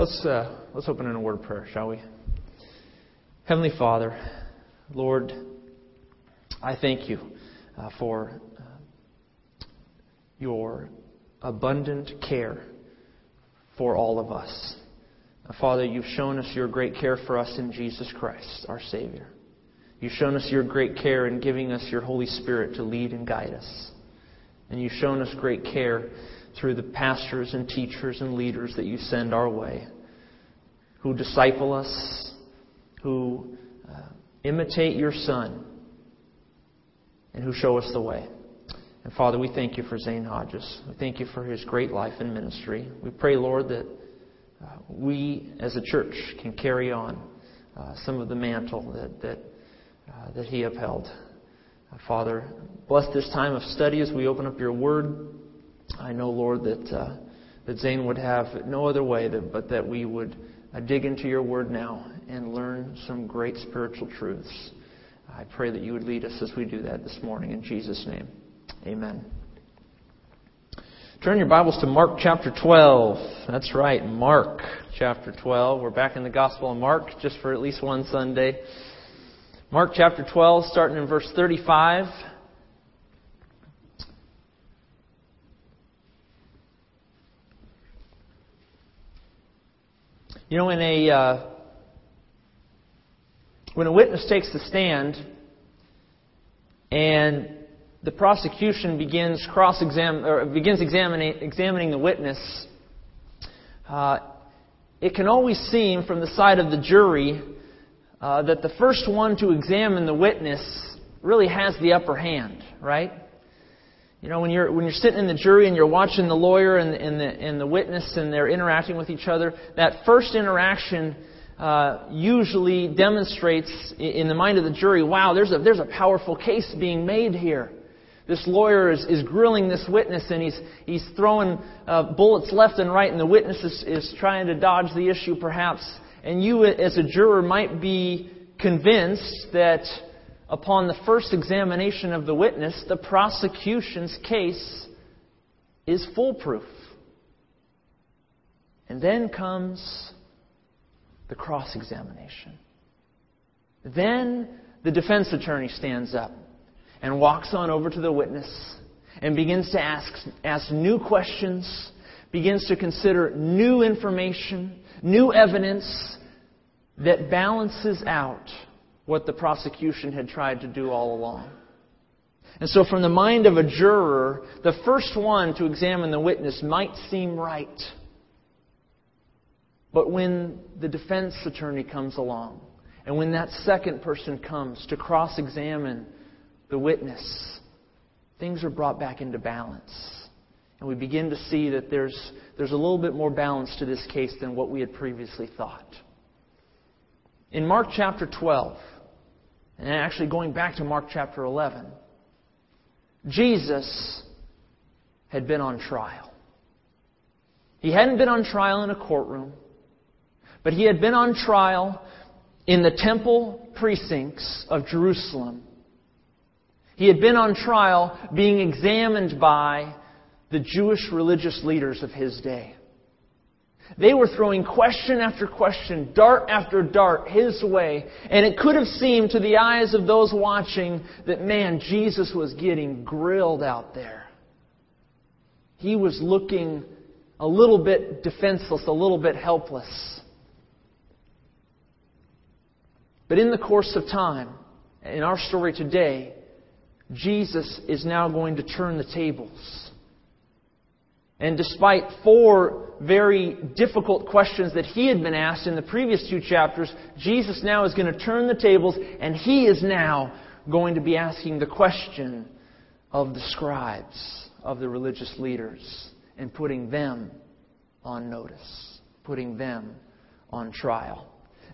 Let's, uh, let's open in a word of prayer, shall we? Heavenly Father, Lord, I thank you uh, for uh, your abundant care for all of us. Uh, Father, you've shown us your great care for us in Jesus Christ, our Savior. You've shown us your great care in giving us your Holy Spirit to lead and guide us. And you've shown us great care through the pastors and teachers and leaders that you send our way, who disciple us, who uh, imitate your Son, and who show us the way. And Father, we thank you for Zane Hodges. We thank you for his great life and ministry. We pray, Lord, that uh, we as a church can carry on uh, some of the mantle that, that, uh, that he upheld. Uh, Father, bless this time of study as we open up your word. I know, Lord, that, uh, that Zane would have no other way that, but that we would uh, dig into your word now and learn some great spiritual truths. I pray that you would lead us as we do that this morning in Jesus' name. Amen. Turn your Bibles to Mark chapter 12. That's right, Mark chapter 12. We're back in the Gospel of Mark just for at least one Sunday. Mark chapter 12, starting in verse 35. You know, when a uh, when a witness takes the stand and the prosecution begins cross exam begins examining examining the witness, uh, it can always seem from the side of the jury uh, that the first one to examine the witness really has the upper hand, right? You know, when you're, when you're sitting in the jury and you're watching the lawyer and, and, the, and the witness and they're interacting with each other, that first interaction uh, usually demonstrates in the mind of the jury, wow, there's a, there's a powerful case being made here. This lawyer is, is grilling this witness and he's, he's throwing uh, bullets left and right, and the witness is, is trying to dodge the issue perhaps. And you, as a juror, might be convinced that upon the first examination of the witness, the prosecution's case is foolproof. And then comes the cross examination. Then the defense attorney stands up and walks on over to the witness and begins to ask, ask new questions, begins to consider new information, new evidence that balances out what the prosecution had tried to do all along. And so, from the mind of a juror, the first one to examine the witness might seem right. But when the defense attorney comes along, and when that second person comes to cross examine the witness, things are brought back into balance. And we begin to see that there's, there's a little bit more balance to this case than what we had previously thought. In Mark chapter 12, and actually going back to Mark chapter 11, Jesus had been on trial. He hadn't been on trial in a courtroom, but he had been on trial in the temple precincts of Jerusalem. He had been on trial being examined by the Jewish religious leaders of his day. They were throwing question after question, dart after dart his way. And it could have seemed to the eyes of those watching that, man, Jesus was getting grilled out there. He was looking a little bit defenseless, a little bit helpless. But in the course of time, in our story today, Jesus is now going to turn the tables. And despite four very difficult questions that he had been asked in the previous two chapters, Jesus now is going to turn the tables and he is now going to be asking the question of the scribes, of the religious leaders, and putting them on notice, putting them on trial.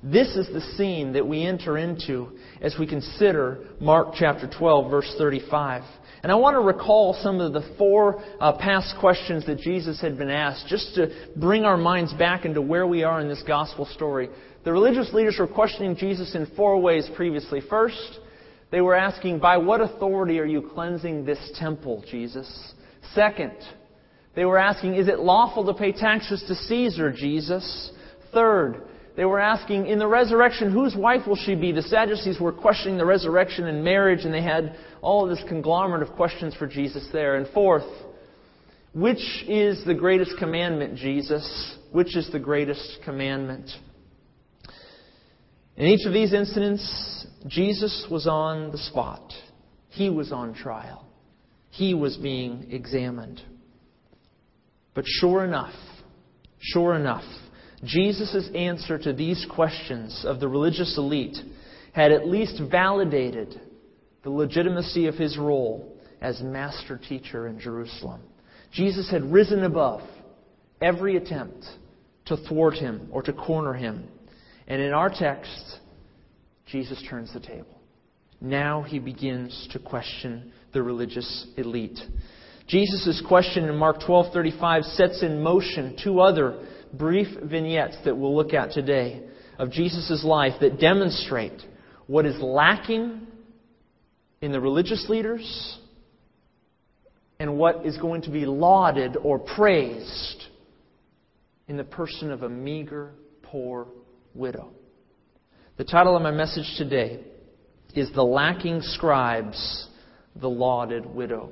This is the scene that we enter into as we consider Mark chapter 12, verse 35. And I want to recall some of the four uh, past questions that Jesus had been asked, just to bring our minds back into where we are in this gospel story. The religious leaders were questioning Jesus in four ways previously. First, they were asking, By what authority are you cleansing this temple, Jesus? Second, they were asking, Is it lawful to pay taxes to Caesar, Jesus? Third, they were asking, in the resurrection, whose wife will she be? The Sadducees were questioning the resurrection and marriage, and they had all of this conglomerate of questions for Jesus there. And fourth, which is the greatest commandment, Jesus? Which is the greatest commandment? In each of these incidents, Jesus was on the spot. He was on trial. He was being examined. But sure enough, sure enough, Jesus' answer to these questions of the religious elite had at least validated the legitimacy of his role as master teacher in Jerusalem. Jesus had risen above every attempt to thwart him or to corner him. And in our text, Jesus turns the table. Now he begins to question the religious elite. Jesus' question in Mark 12:35 sets in motion two other brief vignettes that we'll look at today of Jesus' life that demonstrate what is lacking in the religious leaders and what is going to be lauded or praised in the person of a meager, poor widow. The title of my message today is The Lacking Scribes, the Lauded Widow.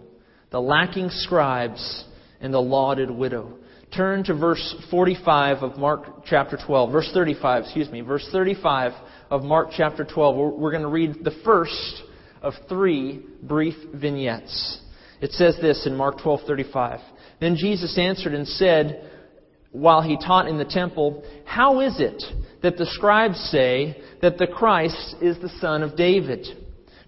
The Lacking Scribes and the Lauded Widow. Turn to verse 45 of Mark chapter 12. Verse 35, excuse me. Verse 35 of Mark chapter 12. We're, we're going to read the first of three brief vignettes. It says this in Mark 12:35. Then Jesus answered and said, while he taught in the temple, How is it that the scribes say that the Christ is the son of David?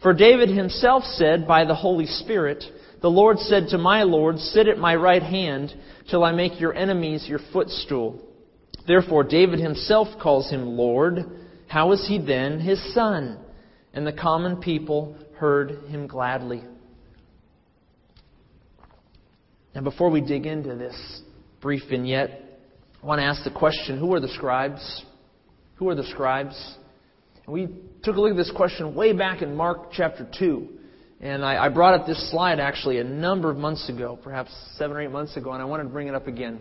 For David himself said by the Holy Spirit, The Lord said to my Lord, Sit at my right hand till I make your enemies your footstool. Therefore, David himself calls him Lord. How is he then his son? And the common people heard him gladly. Now, before we dig into this brief vignette, I want to ask the question who are the scribes? Who are the scribes? And we took a look at this question way back in Mark chapter 2. And I, I brought up this slide actually a number of months ago, perhaps seven or eight months ago, and I wanted to bring it up again.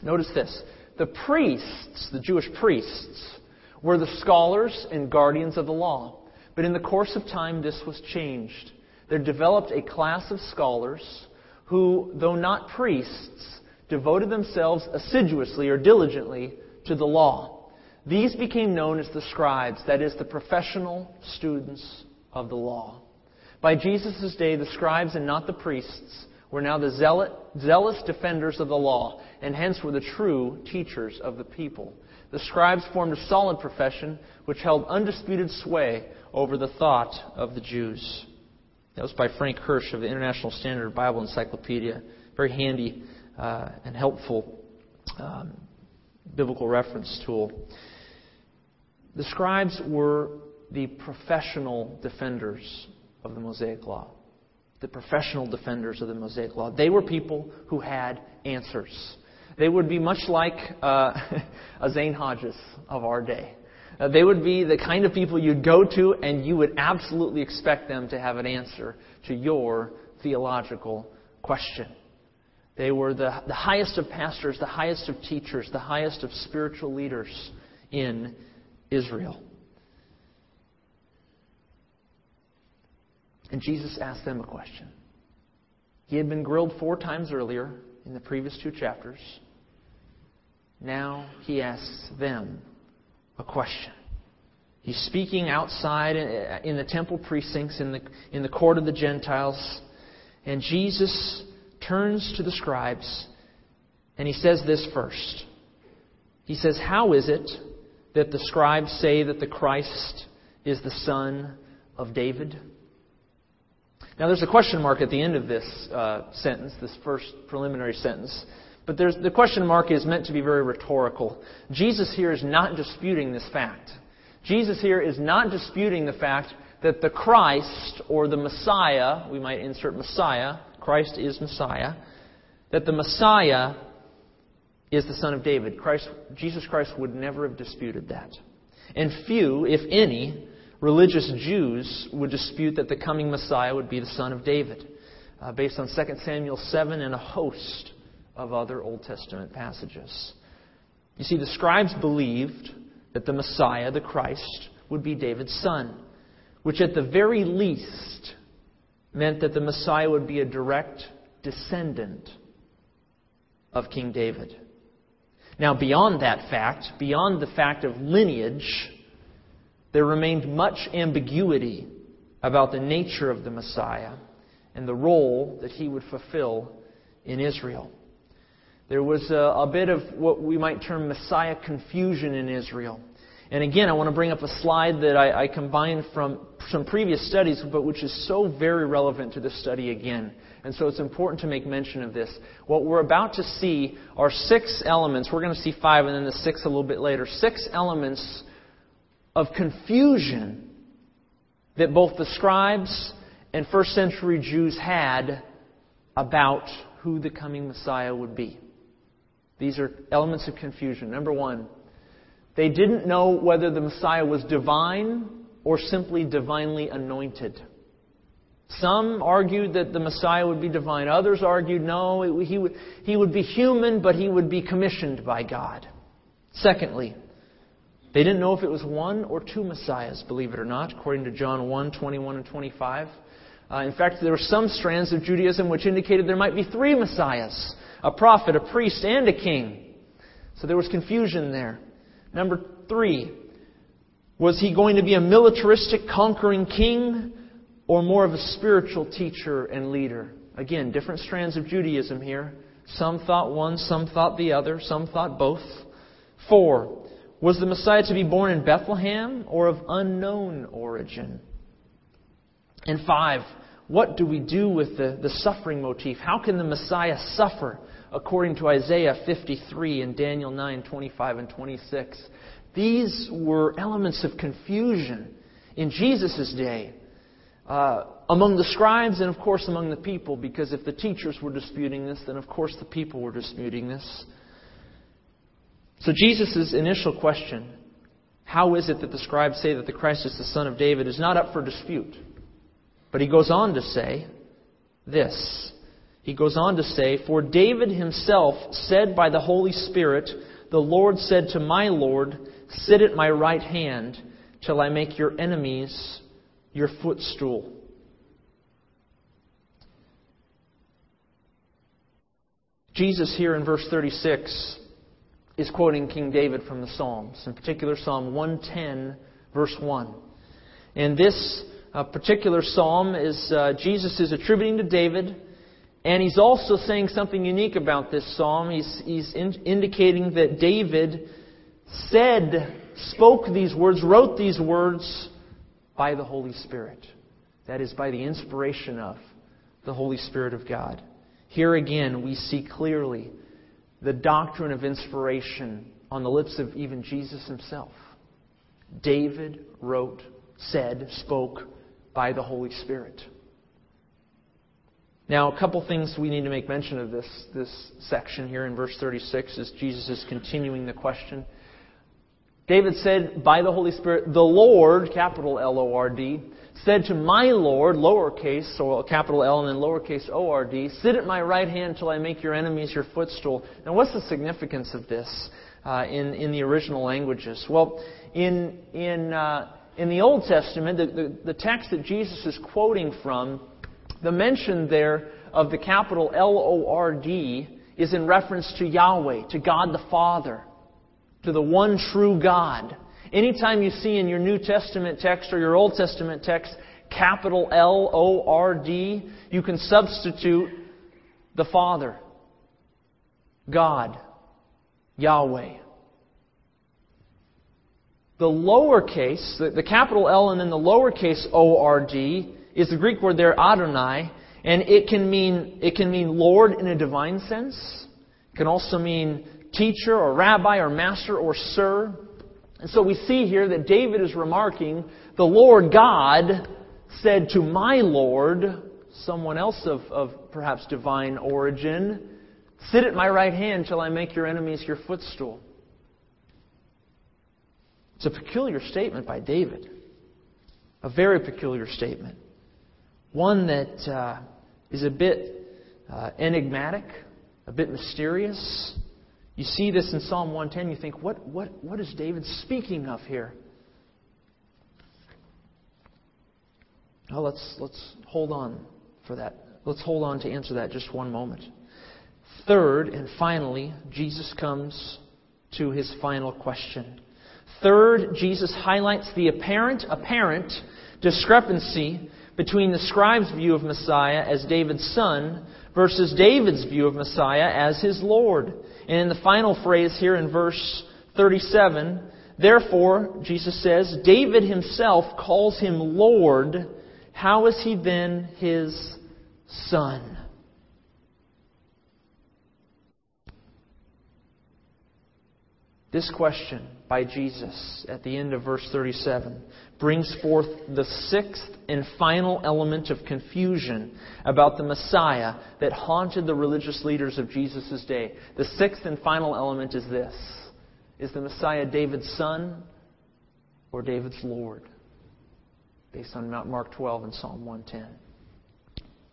Notice this. The priests, the Jewish priests, were the scholars and guardians of the law. But in the course of time, this was changed. There developed a class of scholars who, though not priests, devoted themselves assiduously or diligently to the law. These became known as the scribes, that is, the professional students of the law. By Jesus' day, the scribes and not the priests were now the zealot, zealous defenders of the law, and hence were the true teachers of the people. The scribes formed a solid profession which held undisputed sway over the thought of the Jews. That was by Frank Hirsch of the International Standard Bible Encyclopedia. Very handy uh, and helpful um, biblical reference tool. The scribes were the professional defenders of the Mosaic Law. The professional defenders of the Mosaic Law. They were people who had answers. They would be much like uh, a Zane Hodges of our day. Uh, they would be the kind of people you'd go to and you would absolutely expect them to have an answer to your theological question. They were the, the highest of pastors, the highest of teachers, the highest of spiritual leaders in Israel. And Jesus asked them a question. He had been grilled four times earlier in the previous two chapters. Now he asks them a question. He's speaking outside in the temple precincts, in the, in the court of the Gentiles. And Jesus turns to the scribes and he says this first. He says, How is it that the scribes say that the Christ is the son of David? Now, there's a question mark at the end of this uh, sentence, this first preliminary sentence. But the question mark is meant to be very rhetorical. Jesus here is not disputing this fact. Jesus here is not disputing the fact that the Christ, or the Messiah, we might insert Messiah, Christ is Messiah, that the Messiah is the Son of David. Christ, Jesus Christ would never have disputed that. And few, if any, religious Jews would dispute that the coming Messiah would be the Son of David, uh, based on 2 Samuel 7 and a host of other Old Testament passages. You see, the scribes believed that the Messiah, the Christ, would be David's son, which at the very least meant that the Messiah would be a direct descendant of King David. Now, beyond that fact, beyond the fact of lineage, there remained much ambiguity about the nature of the Messiah and the role that he would fulfill in Israel. There was a, a, bit of what we might term Messiah confusion in Israel. And again, I want to bring up a slide that I, I combined from some previous studies, but which is so very relevant to this study again. And so it's important to make mention of this. What we're about to see are six elements. We're going to see five and then the six a little bit later. Six elements of confusion that both the scribes and first century Jews had about who the coming Messiah would be. These are elements of confusion. Number one, they didn't know whether the Messiah was divine or simply divinely anointed. Some argued that the Messiah would be divine. Others argued no, he would, he would be human, but he would be commissioned by God. Secondly, they didn't know if it was one or two Messiahs, believe it or not, according to John 1 21 and 25. Uh, in fact, there were some strands of Judaism which indicated there might be three Messiahs a prophet, a priest, and a king. So there was confusion there. Number three, was he going to be a militaristic, conquering king or more of a spiritual teacher and leader? Again, different strands of Judaism here. Some thought one, some thought the other, some thought both. Four, was the Messiah to be born in Bethlehem or of unknown origin? And five, what do we do with the, the suffering motif? How can the Messiah suffer according to Isaiah 53 and Daniel 9, 25 and 26? These were elements of confusion in Jesus' day uh, among the scribes and, of course, among the people, because if the teachers were disputing this, then, of course, the people were disputing this. So, Jesus' initial question, how is it that the scribes say that the Christ is the Son of David, is not up for dispute. But he goes on to say this. He goes on to say, For David himself said by the Holy Spirit, The Lord said to my Lord, Sit at my right hand till I make your enemies your footstool. Jesus, here in verse 36, is quoting King David from the Psalms, in particular Psalm 110, verse 1. And this uh, particular psalm is uh, Jesus is attributing to David, and he's also saying something unique about this psalm. He's, he's in, indicating that David said, spoke these words, wrote these words by the Holy Spirit. That is, by the inspiration of the Holy Spirit of God. Here again, we see clearly the doctrine of inspiration on the lips of even Jesus himself. David wrote, said, spoke by the Holy Spirit. Now, a couple things we need to make mention of this, this section here in verse 36 as Jesus is continuing the question. David said by the Holy Spirit, the Lord, capital L O R D, said to my Lord, lowercase, so capital L and then lowercase O R D, sit at my right hand till I make your enemies your footstool. Now, what's the significance of this uh, in, in the original languages? Well, in, in, uh, in the Old Testament, the, the, the text that Jesus is quoting from, the mention there of the capital L O R D is in reference to Yahweh, to God the Father, to the one true God. Anytime you see in your New Testament text or your Old Testament text capital L O R D, you can substitute the Father, God, Yahweh. The lowercase, the, the capital L and then the lowercase O R D is the Greek word there, Adonai, and it can mean it can mean Lord in a divine sense. It can also mean teacher or rabbi or master or sir. And so we see here that David is remarking, the Lord God said to my Lord, someone else of, of perhaps divine origin, sit at my right hand till I make your enemies your footstool. It's a peculiar statement by David. A very peculiar statement. One that uh, is a bit uh, enigmatic, a bit mysterious. You see this in Psalm 110, you think, what, what, what is David speaking of here? Well, let's, let's hold on for that. Let's hold on to answer that just one moment. Third, and finally, Jesus comes to his final question. Third, Jesus highlights the apparent, apparent discrepancy between the scribe's view of Messiah as David's son versus David's view of Messiah as his Lord. And in the final phrase here in verse 37, therefore, Jesus says, David himself calls him Lord. How is he then his son? This question by Jesus at the end of verse 37 brings forth the sixth and final element of confusion about the Messiah that haunted the religious leaders of Jesus' day. The sixth and final element is this Is the Messiah David's son or David's Lord? Based on Mark 12 and Psalm 110.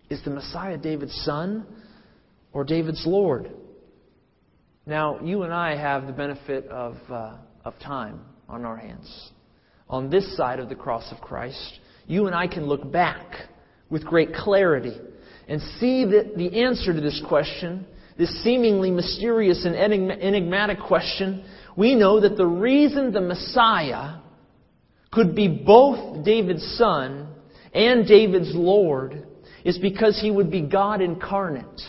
Is the Messiah David's son or David's Lord? Now, you and I have the benefit of, uh, of time on our hands on this side of the cross of Christ, you and I can look back with great clarity and see that the answer to this question, this seemingly mysterious and enigmatic question, we know that the reason the Messiah could be both David's son and David's Lord is because he would be God incarnate,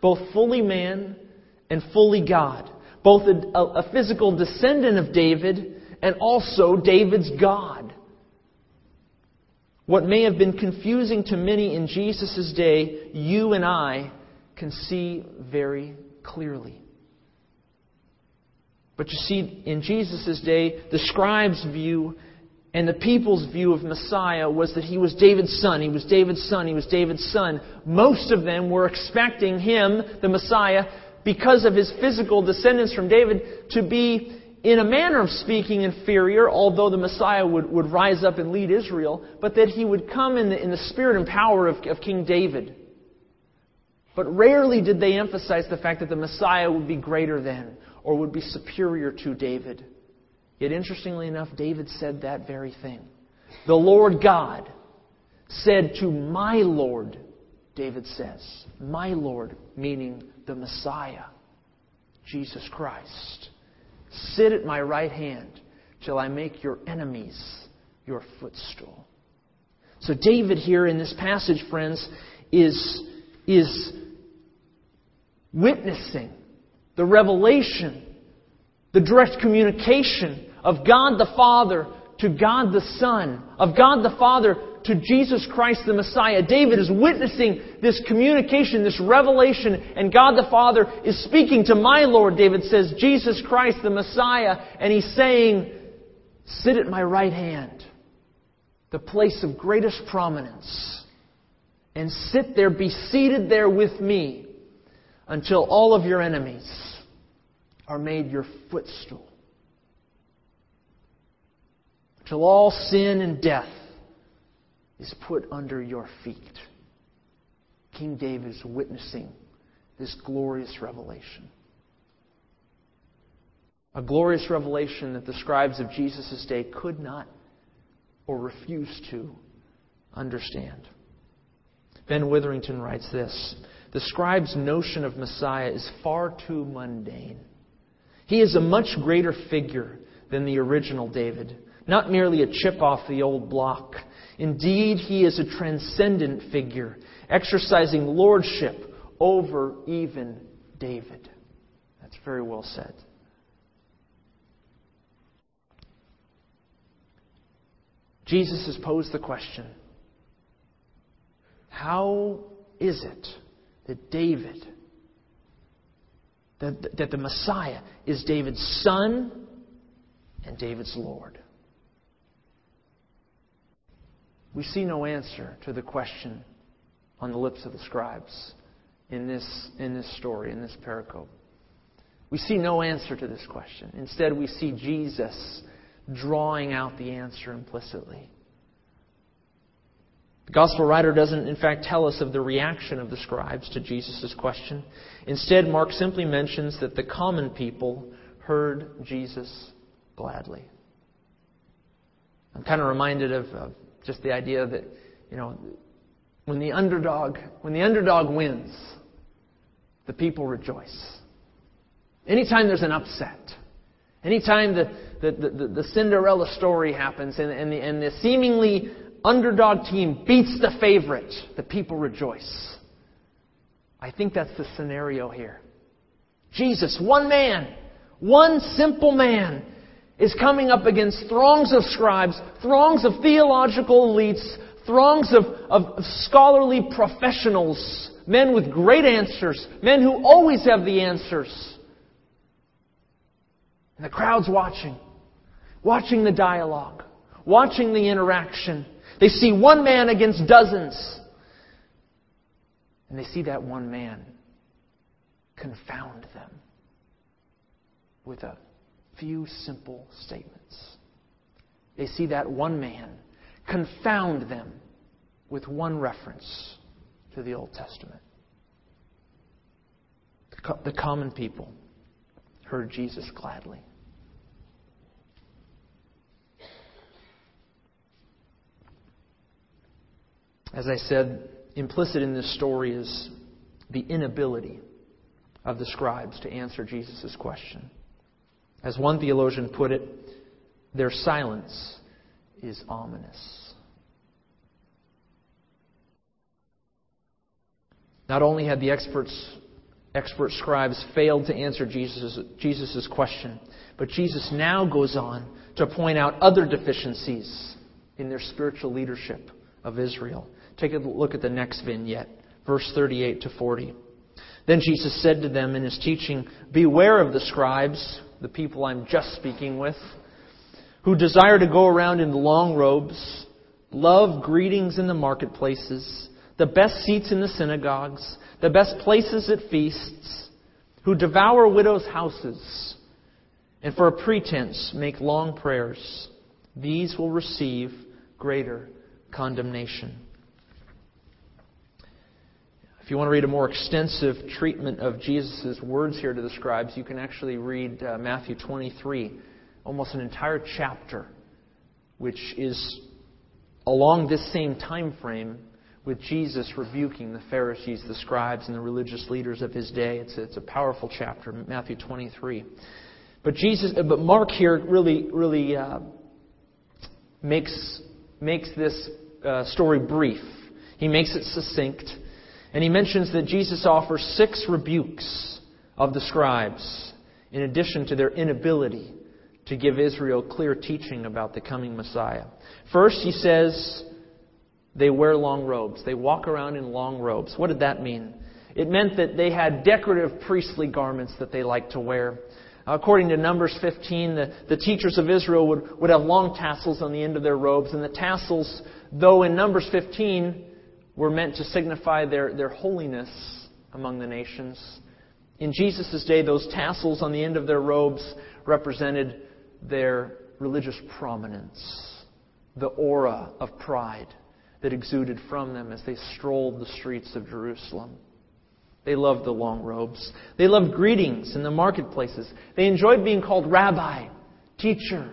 both fully man and fully God, both a, a physical descendant of David and also David's God. What may have been confusing to many in Jesus' day, you and I can see very clearly. But you see, in Jesus' day, the scribes' view and the people's view of Messiah was that he was David's son. He was David's son. He was David's son. Most of them were expecting him, the Messiah, because of his physical descendants from David, to be in a manner of speaking, inferior, although the Messiah would, would rise up and lead Israel, but that he would come in the, in the spirit and power of, of King David. But rarely did they emphasize the fact that the Messiah would be greater than or would be superior to David. Yet, interestingly enough, David said that very thing. The Lord God said to my Lord, David says, my Lord, meaning the Messiah, Jesus Christ. Sit at my right hand till I make your enemies your footstool. So, David here in this passage, friends, is, is witnessing the revelation, the direct communication of God the Father to God the Son, of God the Father to Jesus Christ the Messiah. David is witnessing this communication, this revelation, and God the Father is speaking to my Lord, David says, Jesus Christ the Messiah, and he's saying, Sit at my right hand, the place of greatest prominence, and sit there, be seated there with me until all of your enemies are made your footstool. Till all sin and death is put under your feet. King David is witnessing this glorious revelation. A glorious revelation that the scribes of Jesus' day could not or refused to understand. Ben Witherington writes this The scribe's notion of Messiah is far too mundane. He is a much greater figure than the original David, not merely a chip off the old block. Indeed, he is a transcendent figure, exercising lordship over even David. That's very well said. Jesus has posed the question How is it that David, that, that the Messiah is David's son and David's Lord? We see no answer to the question on the lips of the scribes in this, in this story, in this pericope. We see no answer to this question. Instead, we see Jesus drawing out the answer implicitly. The gospel writer doesn't, in fact, tell us of the reaction of the scribes to Jesus' question. Instead, Mark simply mentions that the common people heard Jesus gladly. I'm kind of reminded of, of just the idea that, you know, when the underdog, when the underdog wins, the people rejoice. Anytime there's an upset, anytime the, the, the, the Cinderella story happens and, and, the, and the seemingly underdog team beats the favorite, the people rejoice. I think that's the scenario here. Jesus, one man, one simple man, is coming up against throngs of scribes, throngs of theological elites, throngs of, of scholarly professionals, men with great answers, men who always have the answers. And the crowd's watching, watching the dialogue, watching the interaction. They see one man against dozens. And they see that one man confound them with a few simple statements. They see that one man confound them with one reference to the Old Testament. The common people heard Jesus gladly. As I said, implicit in this story is the inability of the scribes to answer Jesus' question. As one theologian put it, their silence is ominous. Not only had the experts, expert scribes failed to answer Jesus' Jesus' question, but Jesus now goes on to point out other deficiencies in their spiritual leadership of Israel. Take a look at the next vignette, verse 38 to 40. Then Jesus said to them in his teaching, Beware of the scribes, the people I'm just speaking with, who desire to go around in long robes, love greetings in the marketplaces, the best seats in the synagogues, the best places at feasts, who devour widows' houses, and for a pretense make long prayers. These will receive greater condemnation. If you want to read a more extensive treatment of Jesus' words here to the scribes, you can actually read uh, Matthew 23, almost an entire chapter, which is along this same time frame with Jesus rebuking the Pharisees, the scribes, and the religious leaders of his day. It's a, it's a powerful chapter, Matthew 23. But Jesus, uh, but Mark here really, really uh, makes makes this uh, story brief. He makes it succinct. And he mentions that Jesus offers six rebukes of the scribes, in addition to their inability to give Israel clear teaching about the coming Messiah. First, he says they wear long robes. They walk around in long robes. What did that mean? It meant that they had decorative priestly garments that they liked to wear. According to Numbers 15, the, the teachers of Israel would, would have long tassels on the end of their robes, and the tassels, though in Numbers 15 were meant to signify their, their holiness among the nations. In Jesus' day, those tassels on the end of their robes represented their religious prominence, the aura of pride that exuded from them as they strolled the streets of Jerusalem. They loved the long robes. They loved greetings in the marketplaces. They enjoyed being called rabbi, teacher.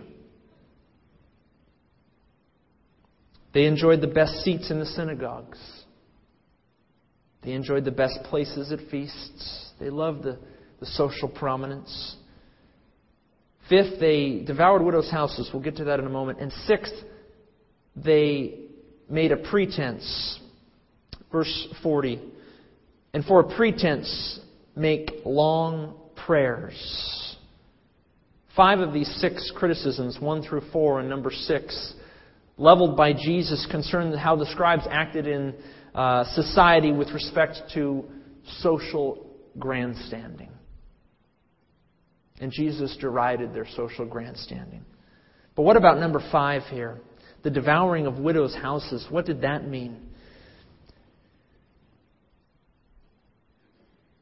They enjoyed the best seats in the synagogues. They enjoyed the best places at feasts. They loved the, the social prominence. Fifth, they devoured widows' houses. We'll get to that in a moment. And sixth, they made a pretense. Verse 40. And for a pretense, make long prayers. Five of these six criticisms, one through four, and number six, leveled by Jesus, concern how the scribes acted in uh, society with respect to social grandstanding. And Jesus derided their social grandstanding. But what about number five here? The devouring of widows' houses. What did that mean?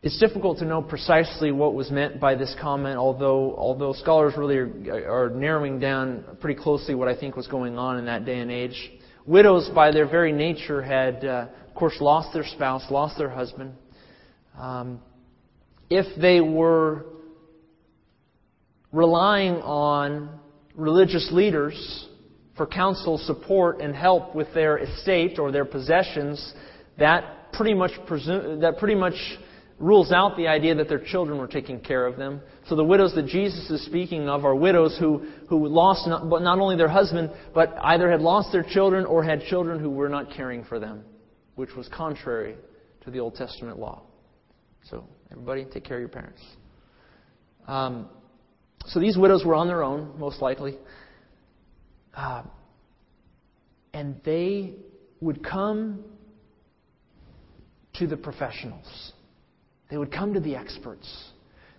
It's difficult to know precisely what was meant by this comment, although, although scholars really are, are narrowing down pretty closely what I think was going on in that day and age. Widows, by their very nature, had, uh, of course, lost their spouse, lost their husband. Um, if they were relying on religious leaders for counsel, support, and help with their estate or their possessions, that pretty much that pretty much rules out the idea that their children were taking care of them. So the widows that Jesus is speaking of are widows who, who lost not, but not only their husband, but either had lost their children or had children who were not caring for them, which was contrary to the Old Testament law. So everybody, take care of your parents. Um, so these widows were on their own, most likely. Uh, and they would come to the professionals. They would come to the experts.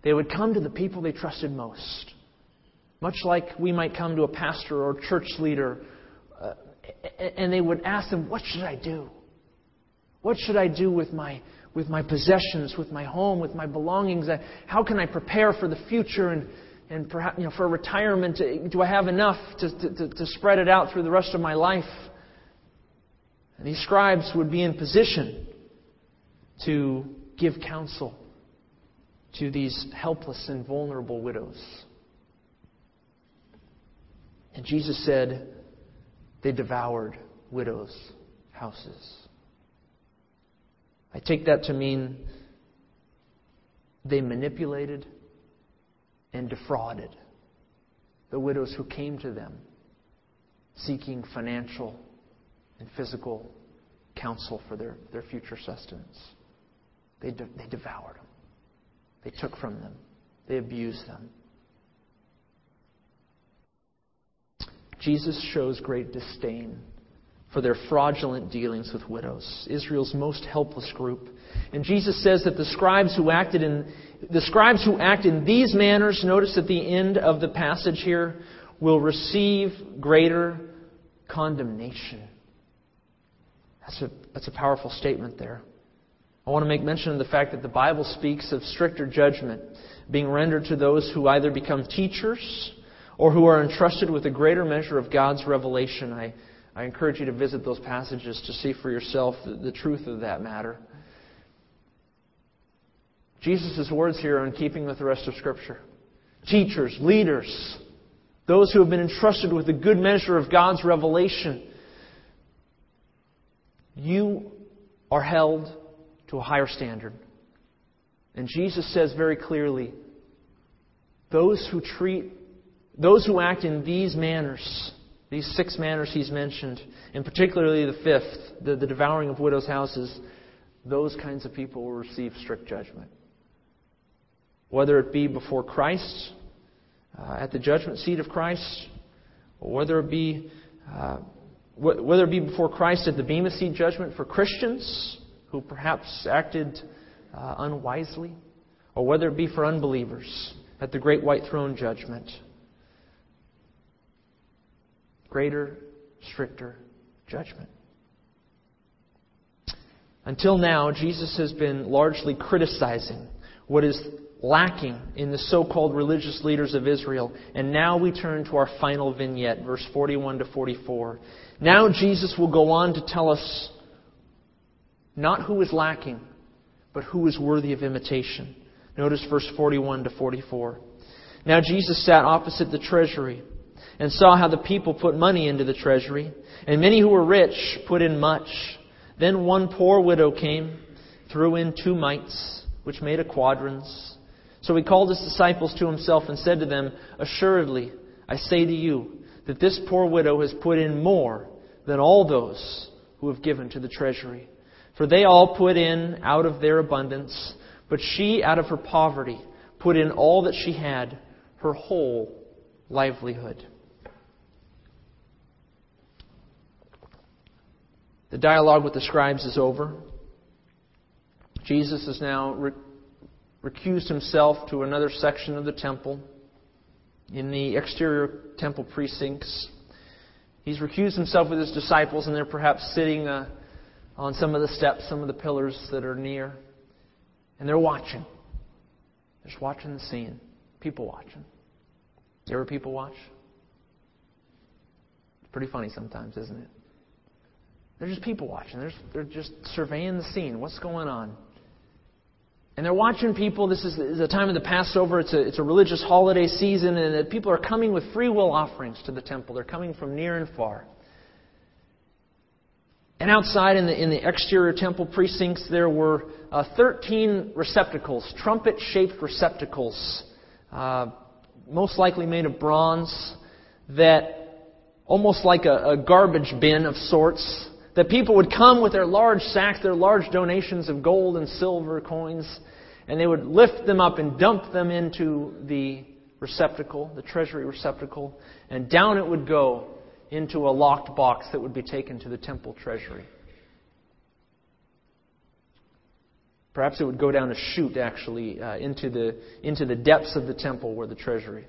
They would come to the people they trusted most. Much like we might come to a pastor or church leader, uh, and they would ask them, What should I do? What should I do with my, with my possessions, with my home, with my belongings? How can I prepare for the future and, and perhaps you know, for retirement? Do I have enough to, to, to spread it out through the rest of my life? And these scribes would be in position to give counsel to these helpless and vulnerable widows. And Jesus said they devoured widows' houses. I take that to mean they manipulated and defrauded the widows who came to them seeking financial and physical counsel for their, their future sustenance. They, de- they devoured them. They took from them. They abused them. Jesus shows great disdain for their fraudulent dealings with widows, Israel's most helpless group. And Jesus says that the scribes who acted in the scribes who act in these manners, notice at the end of the passage here, will receive greater condemnation. That's a, that's a powerful statement there. I want to make mention of the fact that the Bible speaks of stricter judgment being rendered to those who either become teachers or who are entrusted with a greater measure of God's revelation. I, I encourage you to visit those passages to see for yourself the, the truth of that matter. Jesus' words here are in keeping with the rest of Scripture. Teachers, leaders, those who have been entrusted with a good measure of God's revelation, you are held to a higher standard. And Jesus says very clearly those who treat, those who act in these manners, these six manners he's mentioned, and particularly the fifth, the, the devouring of widows' houses, those kinds of people will receive strict judgment. Whether it be before Christ, uh, at the judgment seat of Christ, or whether it be uh, whether it be before Christ at the Bema Seat judgment for Christians, who perhaps acted uh, unwisely, or whether it be for unbelievers at the great white throne judgment. Greater, stricter judgment. Until now, Jesus has been largely criticizing what is lacking in the so called religious leaders of Israel. And now we turn to our final vignette, verse 41 to 44. Now Jesus will go on to tell us not who is lacking, but who is worthy of imitation. Notice verse 41 to 44. Now Jesus sat opposite the treasury and saw how the people put money into the treasury, and many who were rich put in much. Then one poor widow came, threw in two mites, which made a quadrans. So he called his disciples to himself and said to them, Assuredly, I say to you, that this poor widow has put in more than all those who have given to the treasury. For they all put in out of their abundance, but she, out of her poverty, put in all that she had, her whole livelihood. The dialogue with the scribes is over. Jesus has now re- recused himself to another section of the temple in the exterior temple precincts. He's recused himself with his disciples, and they're perhaps sitting. Uh, on some of the steps, some of the pillars that are near. And they're watching. They're just watching the scene. People watching. You ever people watch? It's pretty funny sometimes, isn't it? They're just people watching. They're, they're just surveying the scene. What's going on? And they're watching people. This is the time of the Passover. It's a, it's a religious holiday season, and people are coming with free will offerings to the temple. They're coming from near and far. And outside in the, in the exterior temple precincts, there were uh, 13 receptacles, trumpet shaped receptacles, uh, most likely made of bronze, that almost like a, a garbage bin of sorts, that people would come with their large sacks, their large donations of gold and silver coins, and they would lift them up and dump them into the receptacle, the treasury receptacle, and down it would go into a locked box that would be taken to the temple treasury. Perhaps it would go down a chute, actually, uh, into, the, into the depths of the temple where the treasury.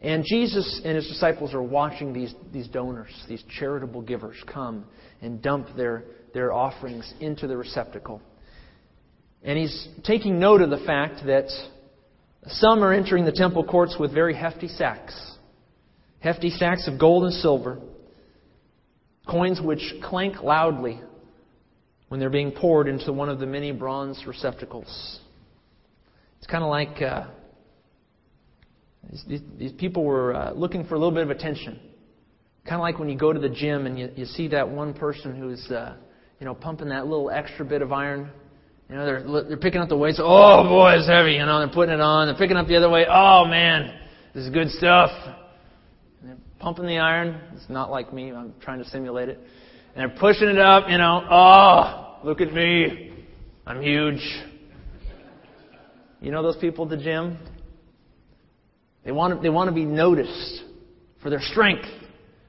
And Jesus and his disciples are watching these, these donors, these charitable givers, come and dump their, their offerings into the receptacle. And he's taking note of the fact that some are entering the temple courts with very hefty sacks hefty sacks of gold and silver, coins which clank loudly when they're being poured into one of the many bronze receptacles. It's kind of like uh, these, these, people were uh, looking for a little bit of attention. Kind of like when you go to the gym and you, you see that one person who's, uh, you know, pumping that little extra bit of iron. You know, they're, they're picking up the weights. Oh, boy, it's heavy. You know, they're putting it on. They're picking up the other weight. Oh, man, this is good stuff pumping the iron. It's not like me. I'm trying to simulate it. And they're pushing it up, you know. Oh, look at me. I'm huge. You know those people at the gym? They want to, they want to be noticed for their strength.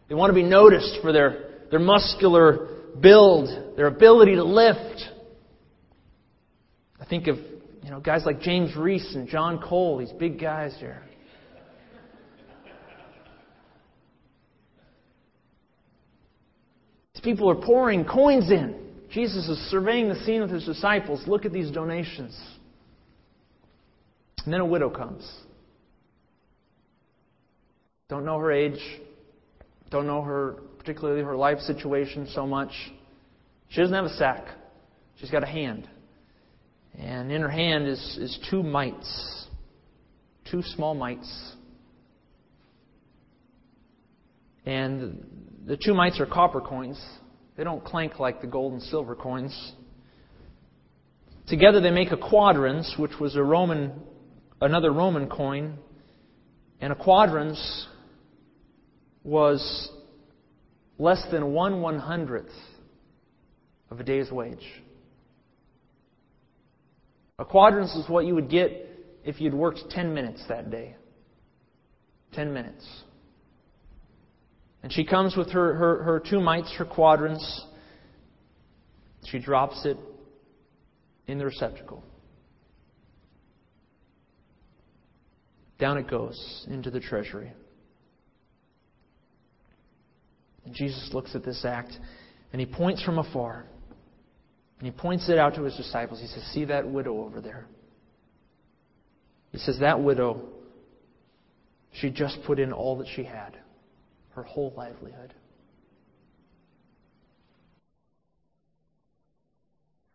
They want to be noticed for their, their muscular build, their ability to lift. I think of you know guys like James Reese and John Cole, these big guys here. People are pouring coins in. Jesus is surveying the scene with his disciples. Look at these donations. And then a widow comes. Don't know her age. Don't know her, particularly her life situation so much. She doesn't have a sack. She's got a hand. And in her hand is, is two mites. Two small mites. And the two mites are copper coins. They don't clank like the gold and silver coins. Together they make a quadrans, which was a Roman, another Roman coin. And a quadrans was less than one one hundredth of a day's wage. A quadrans is what you would get if you'd worked 10 minutes that day. 10 minutes. And she comes with her, her, her two mites, her quadrans. She drops it in the receptacle. Down it goes into the treasury. And Jesus looks at this act and he points from afar. And he points it out to his disciples. He says, See that widow over there? He says, That widow, she just put in all that she had her whole livelihood.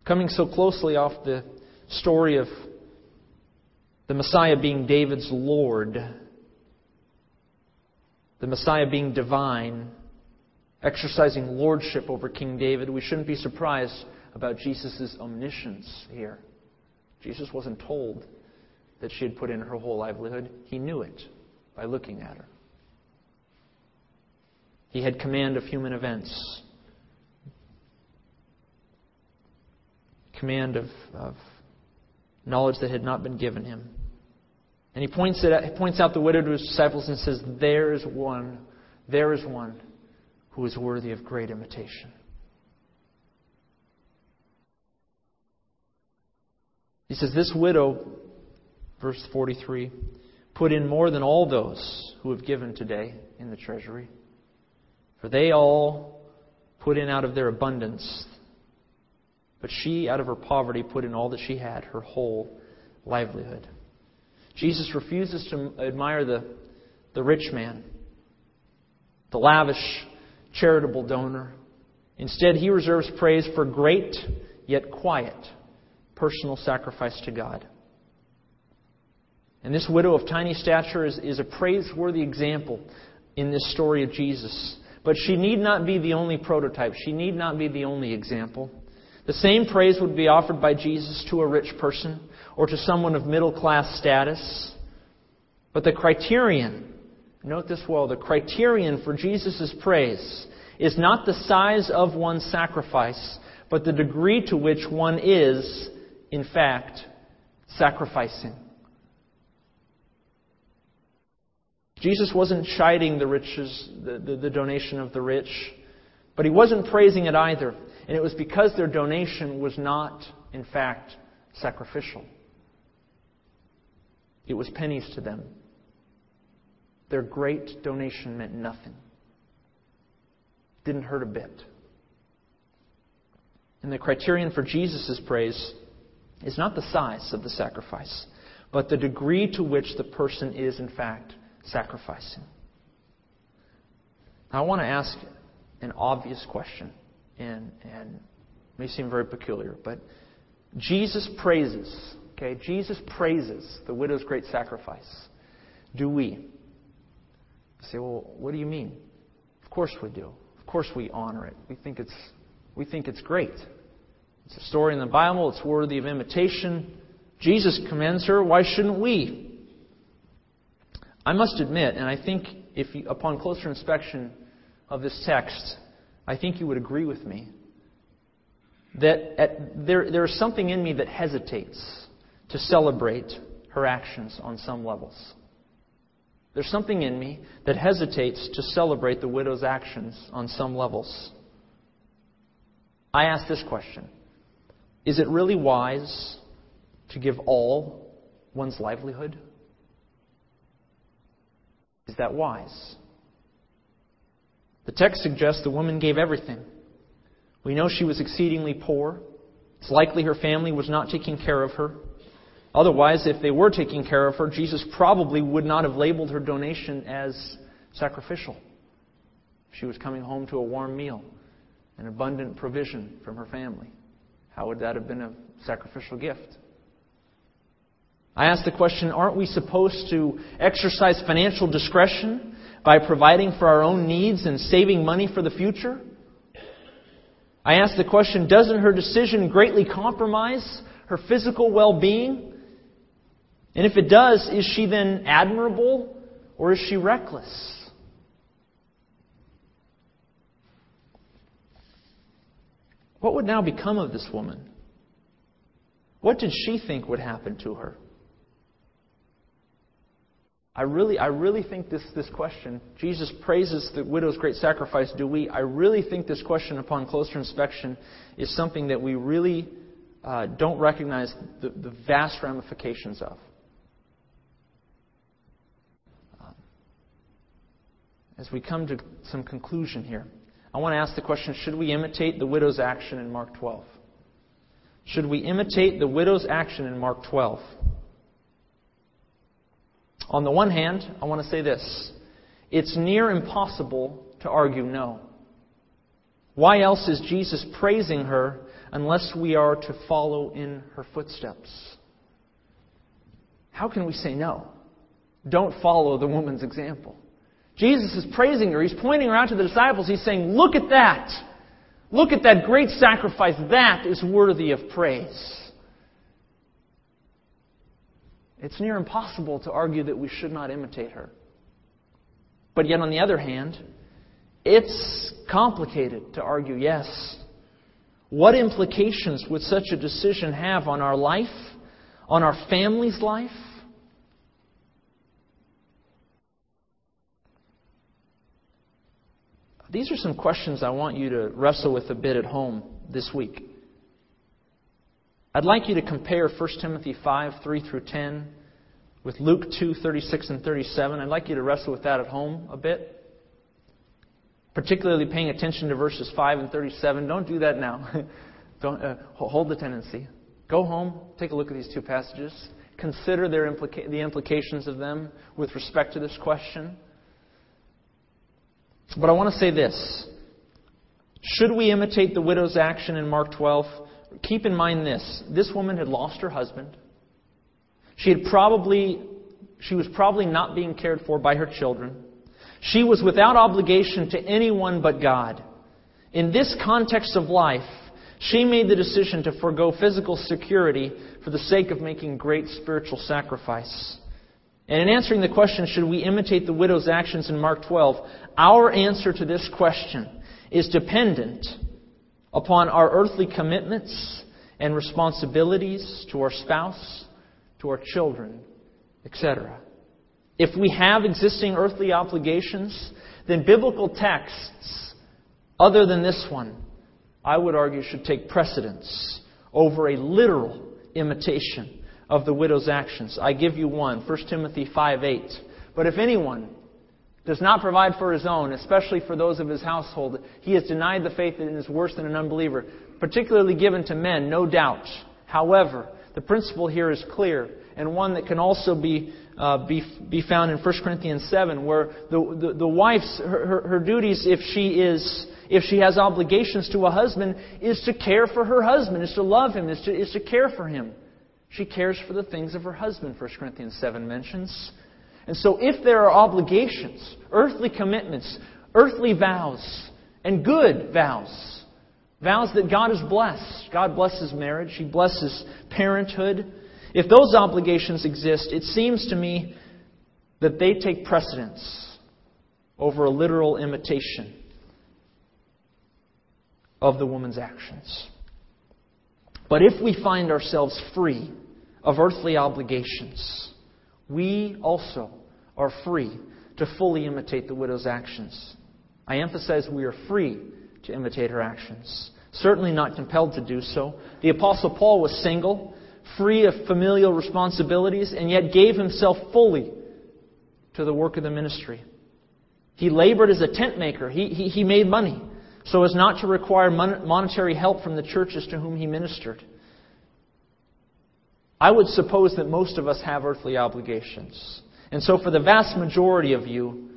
Coming so closely off the story of the Messiah being David's Lord, the Messiah being divine, exercising lordship over King David, we shouldn't be surprised about Jesus' omniscience here. Jesus wasn't told that she had put in her whole livelihood, he knew it by looking at her. He had command of human events, command of, of knowledge that had not been given him. And he points, it, he points out the widow to his disciples and says, There is one, there is one who is worthy of great imitation. He says, This widow, verse 43, put in more than all those who have given today in the treasury. For they all put in out of their abundance, but she, out of her poverty, put in all that she had, her whole livelihood. Jesus refuses to admire the, the rich man, the lavish, charitable donor. Instead, he reserves praise for great yet quiet personal sacrifice to God. And this widow of tiny stature is, is a praiseworthy example in this story of Jesus. But she need not be the only prototype. She need not be the only example. The same praise would be offered by Jesus to a rich person or to someone of middle class status. But the criterion, note this well, the criterion for Jesus' praise is not the size of one's sacrifice, but the degree to which one is, in fact, sacrificing. Jesus wasn't chiding the riches, the, the, the, donation of the rich, but he wasn't praising it either. And it was because their donation was not, in fact, sacrificial. It was pennies to them. Their great donation meant nothing. Didn't hurt a bit. And the criterion for Jesus' praise is not the size of the sacrifice, but the degree to which the person is, in fact, sacrificing. Now, I want to ask an obvious question, and, and may seem very peculiar, but Jesus praises, okay, Jesus praises the widow's great sacrifice. Do we? You say, well, what do you mean? Of course we do. Of course we honor it. We think it's, we think it's great. It's a story in the Bible. It's worthy of imitation. Jesus commends her. Why shouldn't we? I must admit, and I think if you, upon closer inspection of this text, I think you would agree with me, that at, there, there is something in me that hesitates to celebrate her actions on some levels. There's something in me that hesitates to celebrate the widow's actions on some levels. I ask this question Is it really wise to give all one's livelihood? Is that wise? The text suggests the woman gave everything. We know she was exceedingly poor. It's likely her family was not taking care of her. Otherwise, if they were taking care of her, Jesus probably would not have labeled her donation as sacrificial. She was coming home to a warm meal, an abundant provision from her family. How would that have been a sacrificial gift? I ask the question aren't we supposed to exercise financial discretion by providing for our own needs and saving money for the future? I ask the question doesn't her decision greatly compromise her physical well being? And if it does, is she then admirable or is she reckless? What would now become of this woman? What did she think would happen to her? I really, I really think this, this question, Jesus praises the widow's great sacrifice, do we? I really think this question, upon closer inspection, is something that we really uh, don't recognize the, the, vast ramifications of. Um, as we come to some conclusion here, I want to ask the question should we imitate the widow's action in Mark 12? Should we imitate the widow's action in Mark 12? On the one hand, I want to say this it's near impossible to argue no. Why else is Jesus praising her unless we are to follow in her footsteps? How can we say no? Don't follow the woman's example. Jesus is praising her. He's pointing her out to the disciples. He's saying, Look at that. Look at that great sacrifice. That is worthy of praise. It's near impossible to argue that we should not imitate her. But yet, on the other hand, it's complicated to argue yes. What implications would such a decision have on our life, on our family's life? These are some questions I want you to wrestle with a bit at home this week. I'd like you to compare 1 Timothy 5, 3 through 10 with Luke 2, 36 and 37. I'd like you to wrestle with that at home a bit. Particularly paying attention to verses 5 and 37. Don't do that now. Don't, uh, hold the tendency. Go home, take a look at these two passages. Consider their implica- the implications of them with respect to this question. But I want to say this. Should we imitate the widow's action in Mark 12? Keep in mind this this woman had lost her husband. She had probably she was probably not being cared for by her children. She was without obligation to anyone but God. In this context of life, she made the decision to forego physical security for the sake of making great spiritual sacrifice. And in answering the question, should we imitate the widow's actions in Mark 12, our answer to this question is dependent upon our earthly commitments and responsibilities to our spouse, to our children, etc. If we have existing earthly obligations, then biblical texts other than this one, I would argue, should take precedence over a literal imitation of the widow's actions. I give you one, 1 Timothy 5 8. But if anyone does not provide for his own, especially for those of his household, he has denied the faith and is worse than an unbeliever, particularly given to men, no doubt. However, the principle here is clear, and one that can also be, uh, be, be found in 1 Corinthians 7, where the, the, the wife's, her, her, duties, if she is if she has obligations to a husband, is to care for her husband, is to love him, is to, is to care for him. She cares for the things of her husband, 1 Corinthians 7 mentions. And so, if there are obligations, earthly commitments, earthly vows, and good vows, vows that God has blessed, God blesses marriage, He blesses parenthood. If those obligations exist, it seems to me that they take precedence over a literal imitation of the woman's actions. But if we find ourselves free of earthly obligations, we also are free to fully imitate the widow's actions. I emphasize we are free to imitate her actions. Certainly not compelled to do so. The Apostle Paul was single, free of familial responsibilities, and yet gave himself fully to the work of the ministry. He labored as a tent maker. He, he, he made money so as not to require monetary help from the churches to whom he ministered. I would suppose that most of us have earthly obligations. And so, for the vast majority of you,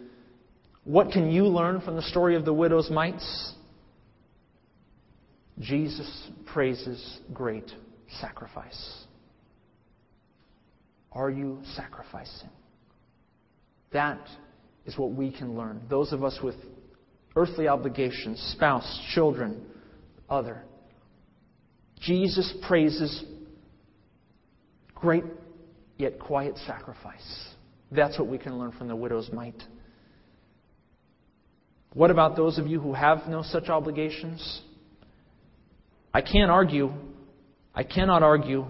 what can you learn from the story of the widow's mites? Jesus praises great sacrifice. Are you sacrificing? That is what we can learn. Those of us with earthly obligations, spouse, children, other. Jesus praises great yet quiet sacrifice. That's what we can learn from the widow's mite. What about those of you who have no such obligations? I can't argue, I cannot argue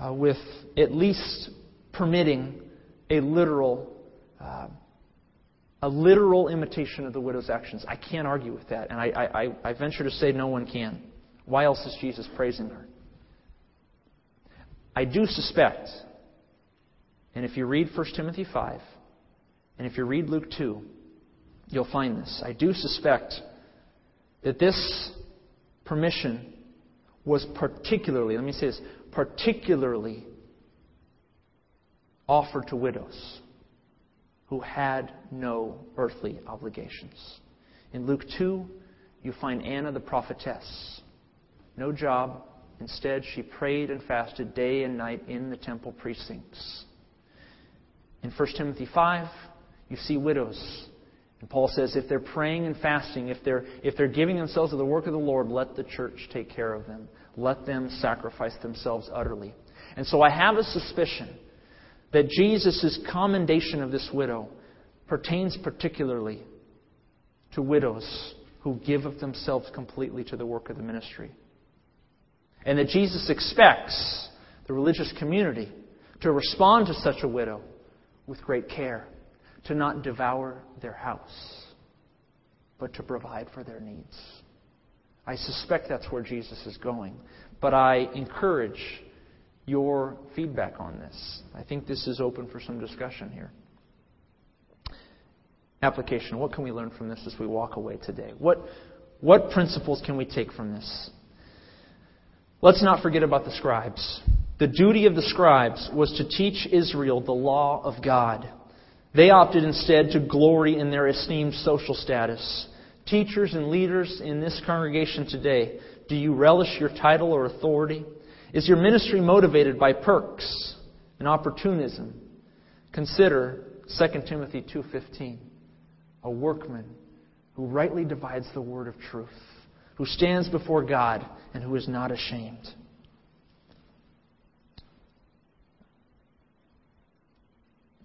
uh, with at least permitting a literal uh, a literal imitation of the widow's actions. I can't argue with that, and I, I, I venture to say no one can. Why else is Jesus praising her? I do suspect, and if you read 1 Timothy 5, and if you read Luke 2, you'll find this. I do suspect that this permission was particularly, let me say this, particularly offered to widows who had no earthly obligations. In Luke 2, you find Anna the prophetess. No job. Instead, she prayed and fasted day and night in the temple precincts. In 1 Timothy 5, you see widows. And Paul says if they're praying and fasting, if they're, if they're giving themselves to the work of the Lord, let the church take care of them. Let them sacrifice themselves utterly. And so I have a suspicion that Jesus' commendation of this widow pertains particularly to widows who give of themselves completely to the work of the ministry. And that Jesus expects the religious community to respond to such a widow with great care, to not devour their house, but to provide for their needs. I suspect that's where Jesus is going. But I encourage your feedback on this. I think this is open for some discussion here. Application. What can we learn from this as we walk away today? What, what principles can we take from this? Let's not forget about the scribes. The duty of the scribes was to teach Israel the law of God. They opted instead to glory in their esteemed social status, teachers and leaders in this congregation today, do you relish your title or authority? Is your ministry motivated by perks and opportunism? Consider 2 Timothy 2:15, a workman who rightly divides the word of truth, who stands before God and who is not ashamed.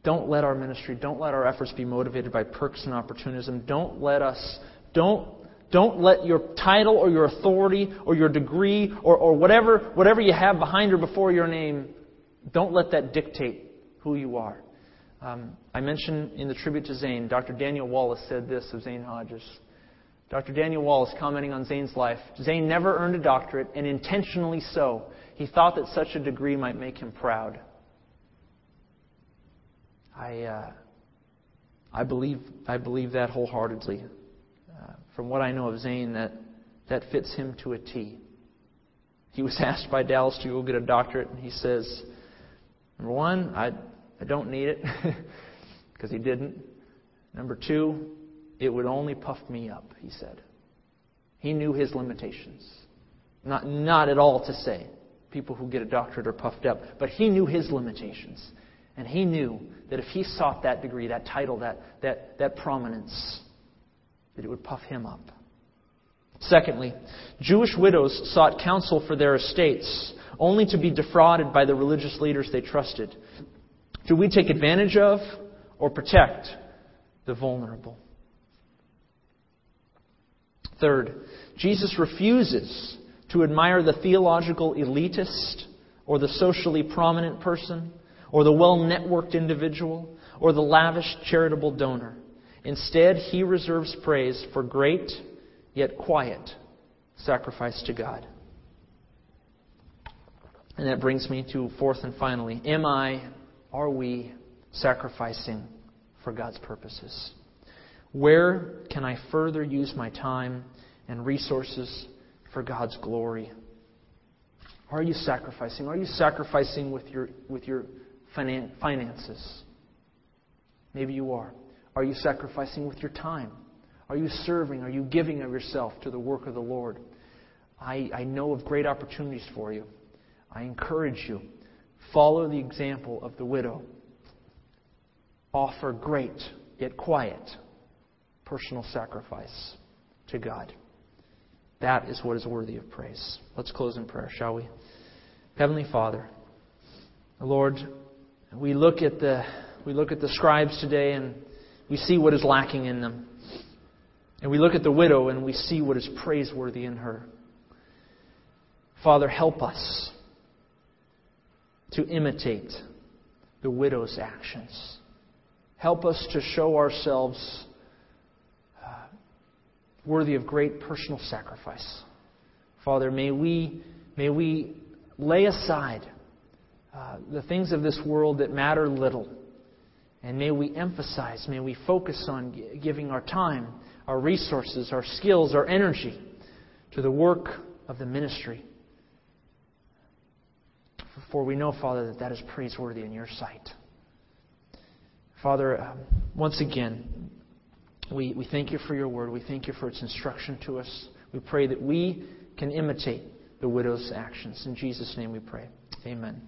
Don't let our ministry, don't let our efforts be motivated by perks and opportunism. Don't let us, don't, don't let your title or your authority or your degree or, or whatever, whatever you have behind or before your name, don't let that dictate who you are. Um, I mentioned in the tribute to Zane, Dr. Daniel Wallace said this of Zane Hodges. Dr. Daniel Wallace, commenting on Zane's life, Zane never earned a doctorate, and intentionally so. He thought that such a degree might make him proud. I, uh, I believe I believe that wholeheartedly. Uh, from what I know of Zane, that that fits him to a T. He was asked by Dallas to go get a doctorate, and he says, "Number one, I I don't need it because he didn't. Number two, it would only puff me up." He said. He knew his limitations. Not not at all to say people who get a doctorate are puffed up, but he knew his limitations. And he knew that if he sought that degree, that title, that, that, that prominence, that it would puff him up. Secondly, Jewish widows sought counsel for their estates, only to be defrauded by the religious leaders they trusted. Do we take advantage of or protect the vulnerable? Third, Jesus refuses to admire the theological elitist or the socially prominent person or the well networked individual, or the lavish charitable donor. Instead, he reserves praise for great, yet quiet, sacrifice to God. And that brings me to fourth and finally Am I, are we sacrificing for God's purposes? Where can I further use my time and resources for God's glory? Are you sacrificing? Are you sacrificing with your, with your finances? Maybe you are. Are you sacrificing with your time? Are you serving? Are you giving of yourself to the work of the Lord? I, I know of great opportunities for you. I encourage you. Follow the example of the widow. Offer great, yet quiet, personal sacrifice to God. That is what is worthy of praise. Let's close in prayer, shall we? Heavenly Father, Lord, we look at the we look at the scribes today and we see what is lacking in them. And we look at the widow and we see what is praiseworthy in her. Father, help us to imitate the widow's actions. Help us to show ourselves uh, worthy of great personal sacrifice. Father, may we, may we lay aside uh, the things of this world that matter little. And may we emphasize, may we focus on giving our time, our resources, our skills, our energy to the work of the ministry. For we know, Father, that that is praiseworthy in your sight. Father, um, once again, we, we thank you for your word. We thank you for its instruction to us. We pray that we can imitate the widow's actions. In Jesus' name we pray. Amen.